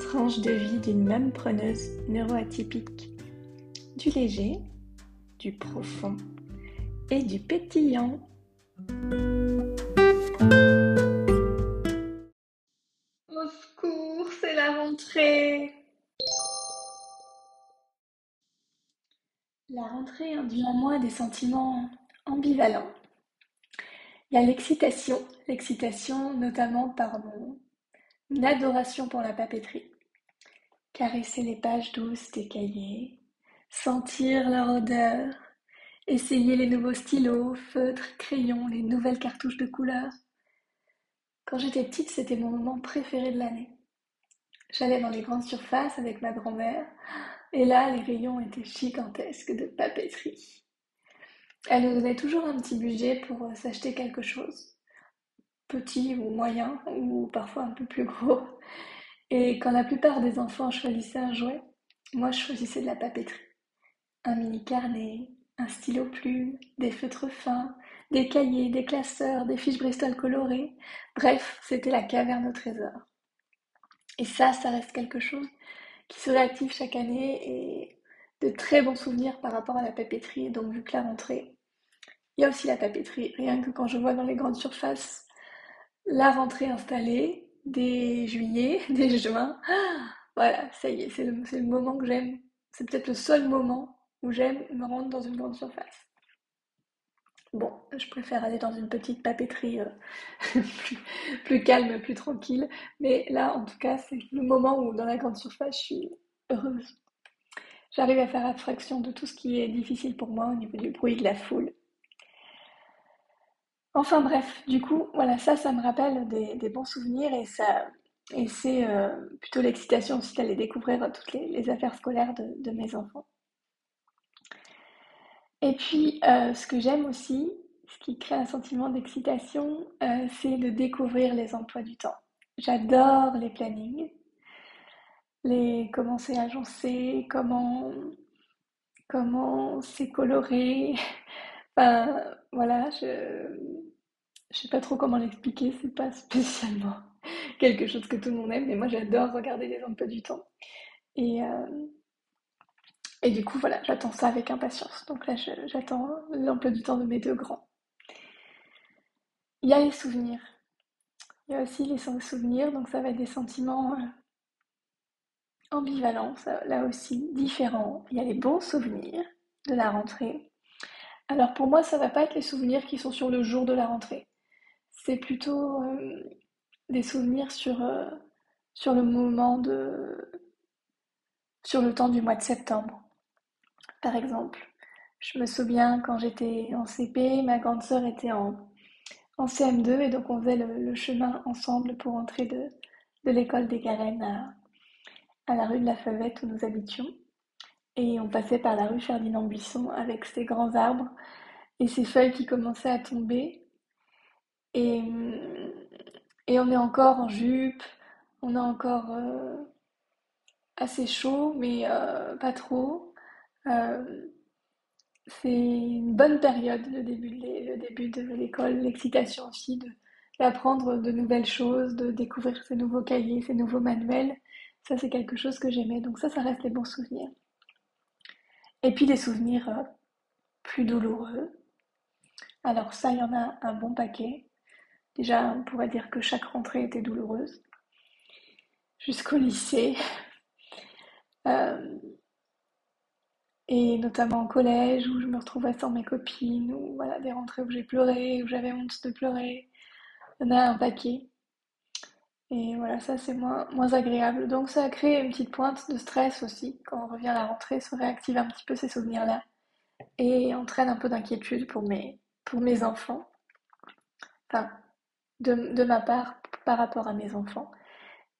Tranche de vie d'une même preneuse neuroatypique. Du léger, du profond et du pétillant. Au secours, c'est la rentrée. La rentrée induit en moi des sentiments ambivalents. Il y a l'excitation, l'excitation notamment par mon adoration pour la papeterie. Caresser les pages douces des cahiers, sentir leur odeur, essayer les nouveaux stylos, feutres, crayons, les nouvelles cartouches de couleurs. Quand j'étais petite, c'était mon moment préféré de l'année. J'allais dans les grandes surfaces avec ma grand-mère, et là, les rayons étaient gigantesques de papeterie. Elle nous donnait toujours un petit budget pour euh, s'acheter quelque chose, petit ou moyen, ou parfois un peu plus gros. Et quand la plupart des enfants choisissaient un jouet, moi je choisissais de la papeterie. Un mini carnet, un stylo plume, des feutres fins, des cahiers, des classeurs, des fiches Bristol colorées. Bref, c'était la caverne au trésor. Et ça, ça reste quelque chose qui se réactive chaque année et de très bons souvenirs par rapport à la papeterie. Donc, vu que la rentrée, il y a aussi la papeterie. Rien que quand je vois dans les grandes surfaces la rentrée installée, des juillet, des juin, voilà, ça y est, c'est le, le moment que j'aime. C'est peut-être le seul moment où j'aime me rendre dans une grande surface. Bon, je préfère aller dans une petite papeterie euh, plus, plus, calme, plus tranquille. Mais là, en tout cas, c'est le moment où dans la grande surface, je suis heureuse. J'arrive à faire abstraction de tout ce qui est difficile pour moi au niveau du bruit, de la foule. Enfin bref, du coup, voilà, ça, ça me rappelle des, bons souvenirs et ça, et c'est euh, plutôt l'excitation aussi d'aller découvrir toutes les, affaires scolaires de, mes enfants. Et puis, euh, ce que j'aime aussi, ce qui crée un sentiment d'excitation, euh, c'est de découvrir les emplois du temps. J'adore les plannings, les comment c'est agencé, comment comment c'est coloré. Enfin, voilà, je je sais pas trop comment l'expliquer, c'est pas spécialement quelque chose que tout le monde aime, mais moi j'adore regarder les emplois du temps. Et, euh, et du coup, voilà, j'attends ça avec impatience. Donc là, j'attends l'emploi du temps de mes deux grands. Il y a les souvenirs. Il y a aussi les souvenirs, donc ça va être des sentiments euh, ambivalents, là aussi différents. Il y a les bons souvenirs de la rentrée. Alors pour moi, ça va pas être les souvenirs qui sont sur le jour de la rentrée. C'est plutôt euh, des souvenirs sur, euh, sur le moment de. sur le temps du mois de septembre. Par exemple, je me souviens quand j'étais en CP, ma grande sœur était en, en CM2 et donc on faisait le, chemin ensemble pour entrer de, de l'école des Garennes à, à la rue de la Favette où nous habitions. Et on passait par la rue Ferdinand Buisson avec ses grands arbres et ses feuilles qui commençaient à tomber. Et, et on est encore en jupe, on est encore euh, assez chaud, mais euh, pas trop. Euh, c'est une bonne période, le début de, de l'école, l'excitation aussi d'apprendre de nouvelles choses, de découvrir ces nouveaux cahiers, ces nouveaux manuels. Ça, c'est quelque chose que j'aimais. Donc ça, ça reste les bons souvenirs. Et puis des souvenirs plus douloureux. Alors ça, il y en a un bon paquet. Déjà, on pourrait dire que chaque rentrée était douloureuse. Jusqu'au lycée. Euh, et notamment au collège où je me retrouvais sans mes copines, ou des rentrées où j'ai pleuré, où j'avais honte de pleurer. Il y en a un paquet. Et voilà, ça c'est moins, agréable. Donc ça a créé une petite pointe de stress aussi. Quand on revient à la rentrée, ça réactive un petit peu ces souvenirs-là. Et entraîne un peu d'inquiétude pour mes, pour mes enfants. Enfin, de, ma part par rapport à mes enfants.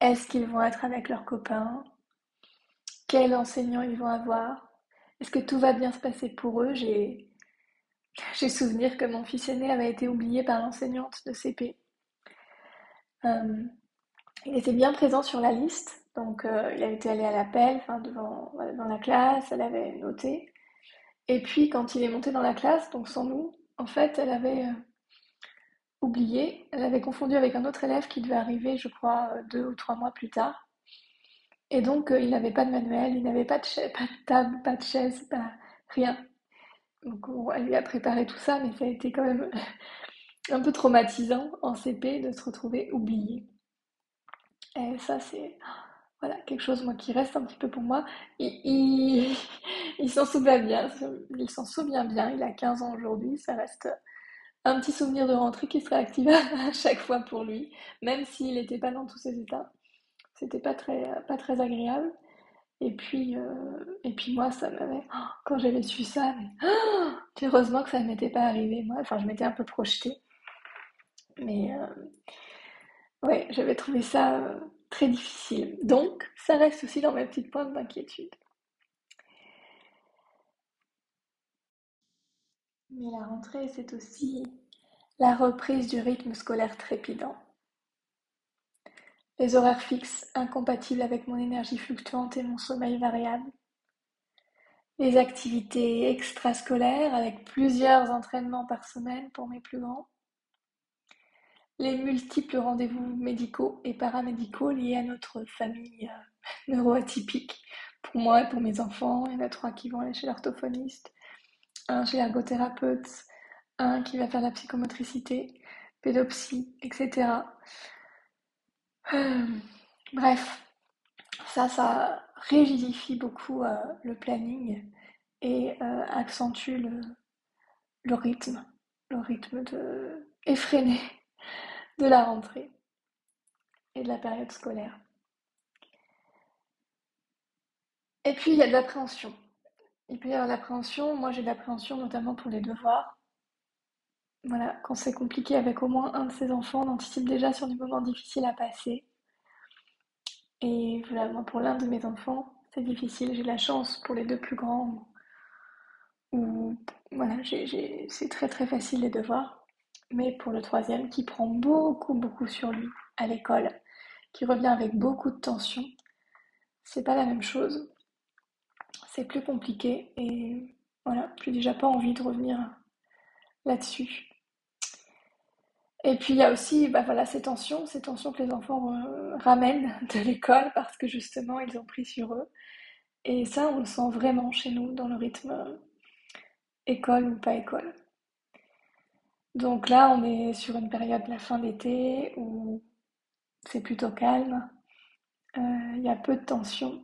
Est-ce qu'ils vont être avec leurs copains? Quels enseignants ils vont avoir? Est-ce que tout va bien se passer pour eux? J'ai j'ai souvenir que mon fils aîné avait été oublié par l'enseignante de CP. Euh, il était bien présent sur la liste, donc euh, il a été allé à l'appel, enfin devant dans la classe, elle avait noté. Et puis quand il est monté dans la classe, donc sans nous, en fait, elle avait euh, oublié. Elle avait confondu avec un autre élève qui devait arriver, je crois, deux ou trois mois plus tard. Et donc, il n'avait pas de manuel, il n'avait pas de, table, pas de chaise, pas rien. Donc, elle lui a préparé tout ça, mais ça a été quand même un peu traumatisant en CP de se retrouver oublié. Et ça, c'est voilà, quelque chose moi qui reste un petit peu pour moi. Il, s'en souvient bien, il s'en souvient bien, il a 15 ans aujourd'hui, ça reste un petit souvenir de rentrée qui serait activé à chaque fois pour lui, même s'il n'était pas dans tous ses états. C'était pas très, pas très agréable. Et puis, euh, et puis moi, ça m'avait. quand j'avais su ça, mais, heureusement que ça ne m'était pas arrivé. Moi, enfin, je m'étais un peu projetée. Mais euh, ouais, j'avais trouvé ça euh, très difficile. Donc, ça reste aussi dans mes petites pointes d'inquiétude. Mais la rentrée, c'est aussi la reprise du rythme scolaire trépidant. Les horaires fixes, incompatibles avec mon énergie fluctuante et mon sommeil variable. Les activités extrascolaires avec plusieurs entraînements par semaine pour mes plus grands les multiples rendez-vous médicaux et paramédicaux liés à notre famille euh, neuroatypique. Pour moi et pour mes enfants, il y en a trois qui vont aller chez l'orthophoniste, un chez un qui va faire la psychomotricité, pédopsie, etc. Euh, bref, ça, ça rigidifie beaucoup euh, le planning et accentue le, le rythme, le rythme de effréné de la rentrée et de la période scolaire. Et puis il y a de l'appréhension. Y avoir de l'appréhension. Moi j'ai de l'appréhension notamment pour les devoirs. Voilà, quand c'est compliqué avec au moins un de ses enfants, on anticipe déjà sur des moments difficiles à passer. Et voilà, moi pour l'un de mes enfants, c'est difficile. J'ai la chance pour les deux plus grands où, voilà, c'est très très facile les devoirs mais pour le troisième qui prend beaucoup beaucoup sur lui à l'école, qui revient avec beaucoup de tension, c'est pas la même chose. C'est plus compliqué et voilà, j'ai déjà pas envie de revenir là-dessus. Et puis il y a aussi bah voilà, ces tensions, ces tensions que les enfants euh, ramènent de l'école parce que justement ils ont pris sur eux. Et ça, on le sent vraiment chez nous dans le rythme euh, école ou pas école. Donc là, on est sur une période de la fin d'été où c'est plutôt calme. Euh, il y a peu de tension.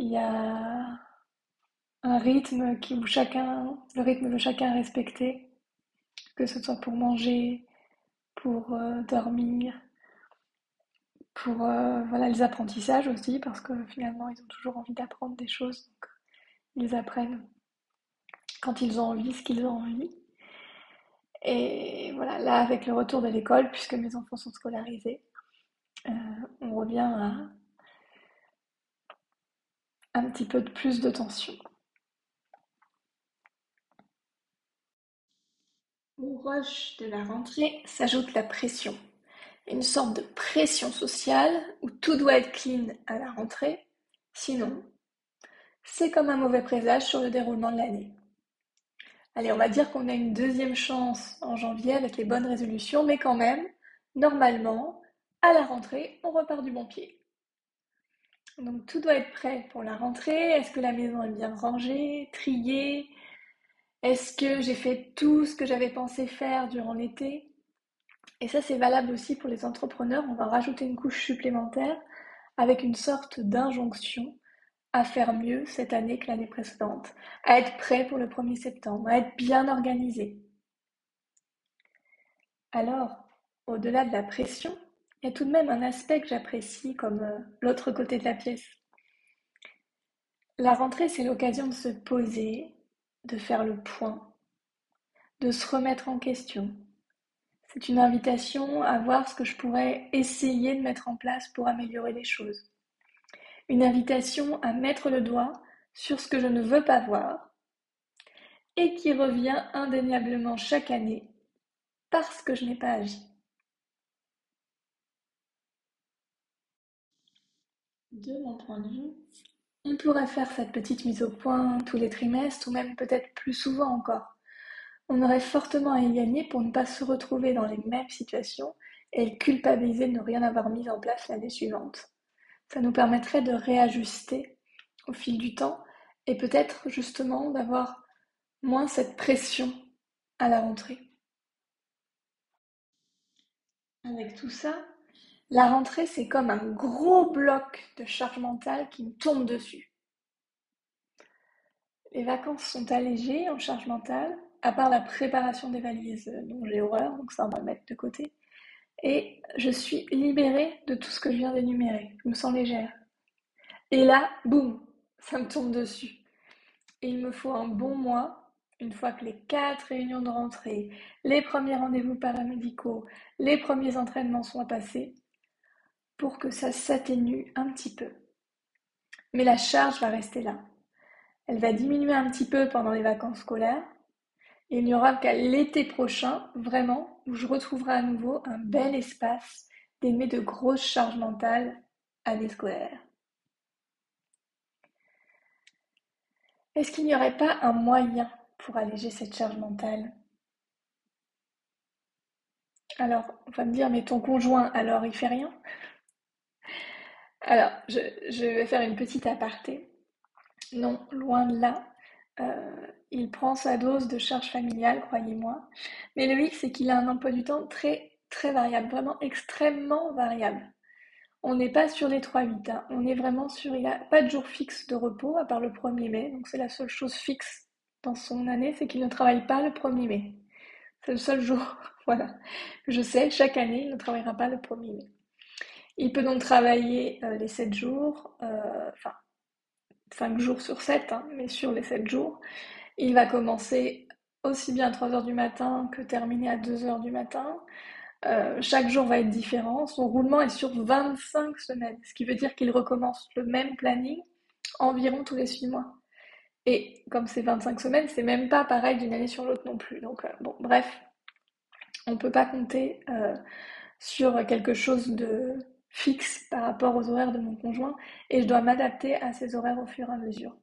Il y a un rythme qui, où chacun, le rythme de chacun que ce soit pour manger, pour euh, dormir, pour euh, voilà, les apprentissages aussi, parce que finalement, ils ont toujours envie d'apprendre des choses. Donc, ils apprennent quand ils ont envie ce qu'ils ont envie. Et voilà, là, avec le retour de l'école, puisque mes enfants sont scolarisés, euh, on revient à un petit peu de plus de tension. Au rush de la rentrée s'ajoute la pression. Une sorte de pression sociale où tout doit être clean à la rentrée, sinon c'est comme un mauvais présage sur le déroulement de l'année. Allez, on va dire qu'on a une deuxième chance en janvier avec les bonnes résolutions, mais quand même, normalement, à la rentrée, on repart du bon pied. Donc tout doit être prêt pour la rentrée. Est-ce que la maison est bien rangée, triée? Est-ce que j'ai fait tout ce que j'avais pensé faire durant l'été? Et ça, c'est valable aussi pour les entrepreneurs. On va rajouter une couche supplémentaire avec une sorte d'injonction à faire mieux cette année que l'année précédente, à être prêt pour le 1er septembre, à être bien organisé. Alors, au-delà de la pression, il y a tout de même un aspect que j'apprécie comme euh, l'autre côté de la pièce. La rentrée, c'est l'occasion de se poser, de faire le point, de se remettre en question. C'est une invitation à voir ce que je pourrais essayer de mettre en place pour améliorer les choses une invitation à mettre le doigt sur ce que je ne veux pas voir et qui revient indéniablement chaque année parce que je n'ai pas agi. De mon point de vue, on pourrait faire cette petite mise au point tous les trimestres ou même peut-être plus souvent encore. on aurait fortement à y gagner pour ne pas se retrouver dans les mêmes situations et culpabiliser de ne rien avoir mis en place l'année suivante. Ça nous permettrait de réajuster au fil du temps et peut-être justement d'avoir moins cette pression à la rentrée. Avec tout ça, la rentrée, c'est comme un gros bloc de charge mentale qui me tombe dessus. Les vacances sont allégées en charge mentale, à part la préparation des valises dont j'ai horreur, donc ça on va le mettre de côté. Et je suis libérée de tout ce que je viens d'énumérer. Je me sens légère. Et là, boum, ça me tombe dessus. Et il me faut un bon mois, une fois que les quatre réunions de rentrée, les premiers rendez-vous paramédicaux, les premiers entraînements sont passés, pour que ça s'atténue un petit peu. Mais la charge va rester là. Elle va diminuer un petit peu pendant les vacances scolaires, il n'y aura qu'à l'été prochain, vraiment, où je retrouverai à nouveau un bel espace d'aimer de grosses charges mentales année scolaire. Est-ce qu'il n'y aurait pas un moyen pour alléger cette charge mentale? Alors, on va me dire, mais ton conjoint, alors il fait rien? Alors, je, vais faire une petite aparté. Non, loin de là. Euh, il prend sa dose de charge familiale, croyez-moi. Mais le hic, c'est qu'il a un emploi du temps très, très variable, vraiment extrêmement variable. On n'est pas sur les 3-8, hein. on est vraiment sur, il n'a pas de jour fixe de repos, à part le 1er mai, donc c'est la seule chose fixe dans son année, c'est qu'il ne travaille pas le 1er mai. C'est le seul jour, voilà. Je sais, chaque année, il ne travaillera pas le 1er mai. Il peut donc travailler euh, les 7 jours, euh, enfin 5 jours sur 7, hein, mais sur les 7 jours, il va commencer aussi bien à 3 heures du matin que terminer à 2 heures du matin. Euh, chaque jour va être différent. Son roulement est sur 25 semaines, ce qui veut dire qu'il recommence le même planning environ tous les 6 mois. Et comme c'est 25 semaines, c'est même pas pareil d'une année sur l'autre non plus. Donc, bon, bref, on ne peut pas compter sur quelque chose de, fixe par rapport aux horaires de mon conjoint et je dois m'adapter à ses horaires au fur et à mesure.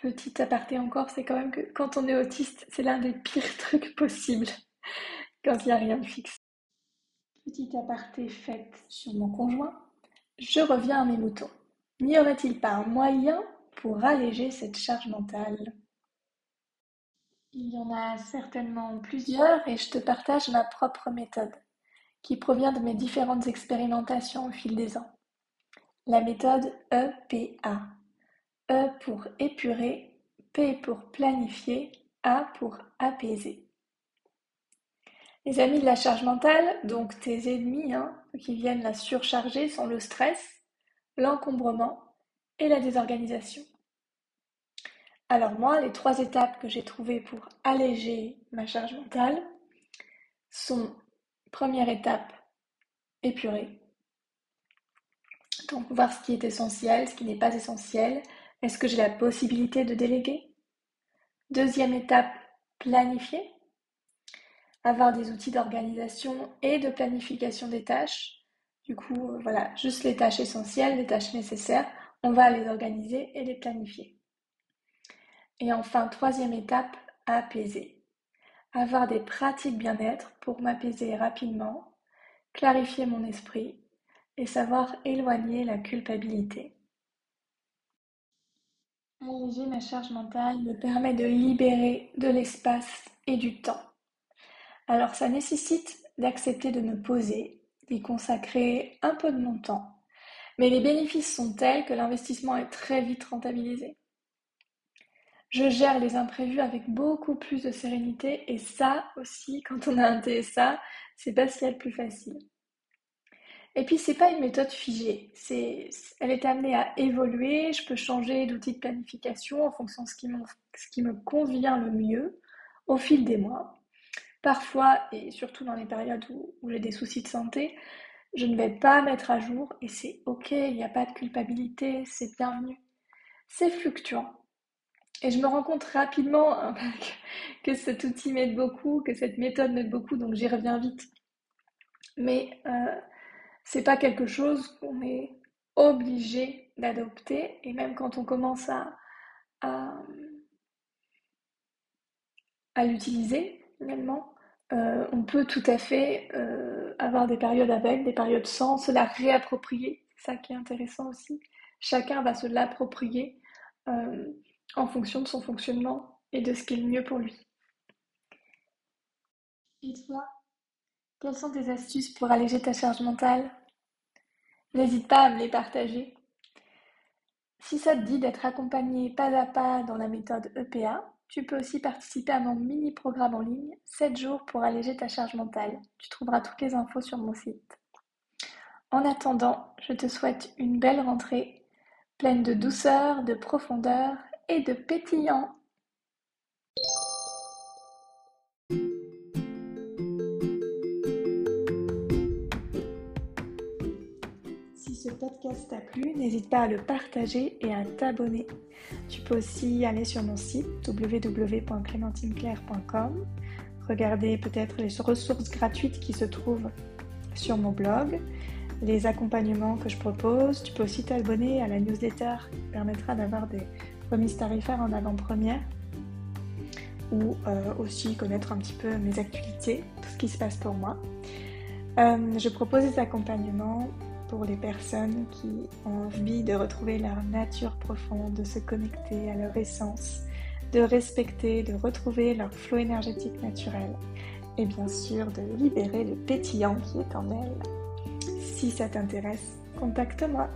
Petit aparté encore, c'est quand même que quand on est autiste, c'est l'un des pires trucs possibles quand il n'y a rien de fixe. Petit aparté fait sur mon conjoint, je reviens à mes moutons. N'y aurait-il pas un moyen pour alléger cette charge mentale? Il y en a certainement plusieurs et je te partage ma propre méthode qui provient de mes différentes expérimentations au fil des ans. La méthode EPA. E pour épurer, P pour planifier, A pour apaiser. Les amis de la charge mentale, donc tes ennemis hein, qui viennent la surcharger, sont le stress, l'encombrement et la désorganisation. Alors moi, les trois étapes que j'ai trouvées pour alléger ma charge mentale sont Première étape, épurer. Donc voir ce qui est essentiel, ce qui n'est pas essentiel. Est-ce que j'ai la possibilité de déléguer? Deuxième étape, planifier. Avoir des outils d'organisation et de planification des tâches. Du coup, euh, voilà, juste les tâches essentielles, les tâches nécessaires, on va les organiser et les planifier. Et enfin, troisième étape, apaiser avoir des pratiques bien-être pour m'apaiser rapidement, clarifier mon esprit et savoir éloigner la culpabilité. Alléger ma charge mentale me permet de libérer de l'espace et du temps. Alors ça nécessite d'accepter de me poser, d'y consacrer un peu de mon temps. Mais les bénéfices sont tels que l'investissement est très vite rentabilisé. Je gère les imprévus avec beaucoup plus de sérénité et ça aussi, quand on a un TSA, c'est pas si le plus facile. Et puis c'est pas une méthode figée, elle est amenée à évoluer, je peux changer d'outil de planification en fonction de ce qui, ce qui me convient le mieux au fil des mois. Parfois, et surtout dans les périodes où, où j'ai des soucis de santé, je ne vais pas mettre à jour et c'est ok, il n'y a pas de culpabilité, c'est bienvenu. C'est fluctuant. Et je me rends compte rapidement hein, que cet outil m'aide beaucoup, que cette méthode m'aide beaucoup, donc j'y reviens vite. Mais euh, c'est pas quelque chose qu'on est obligé d'adopter, et même quand on commence à, à, l'utiliser finalement. Euh, on peut tout à fait euh, avoir des périodes avec, des périodes sans, se la réapproprier. C'est ça qui est intéressant aussi. Chacun va se l'approprier euh, en fonction de son fonctionnement et de ce qui est le mieux pour lui. Et toi, quelles sont tes astuces pour alléger ta charge mentale? N'hésite pas à me les partager. Si ça te dit d'être accompagné pas à pas dans la méthode EPA, tu peux aussi participer à mon mini-programme en ligne 7 jours pour alléger ta charge mentale. Tu trouveras toutes les infos sur mon site. En attendant, je te souhaite une belle rentrée, pleine de douceur, de profondeur et de pétillant. ce podcast t'a plu, n'hésite pas à le partager et à t'abonner. Tu peux aussi aller sur mon site www.clémentineclair.com, regarder peut-être les ressources gratuites qui se trouvent sur mon blog, les accompagnements que je propose. Tu peux aussi t'abonner à la newsletter qui permettra d'avoir des remises tarifaires en avant-première ou euh, aussi connaître un petit peu mes actualités, tout ce qui se passe pour moi. Euh, je propose des accompagnements pour les personnes qui ont envie de retrouver leur nature profonde, de se connecter à leur essence, de respecter, de retrouver leur flot énergétique naturel et bien sûr de libérer le pétillant qui est en elles. Si ça t'intéresse, contacte-moi.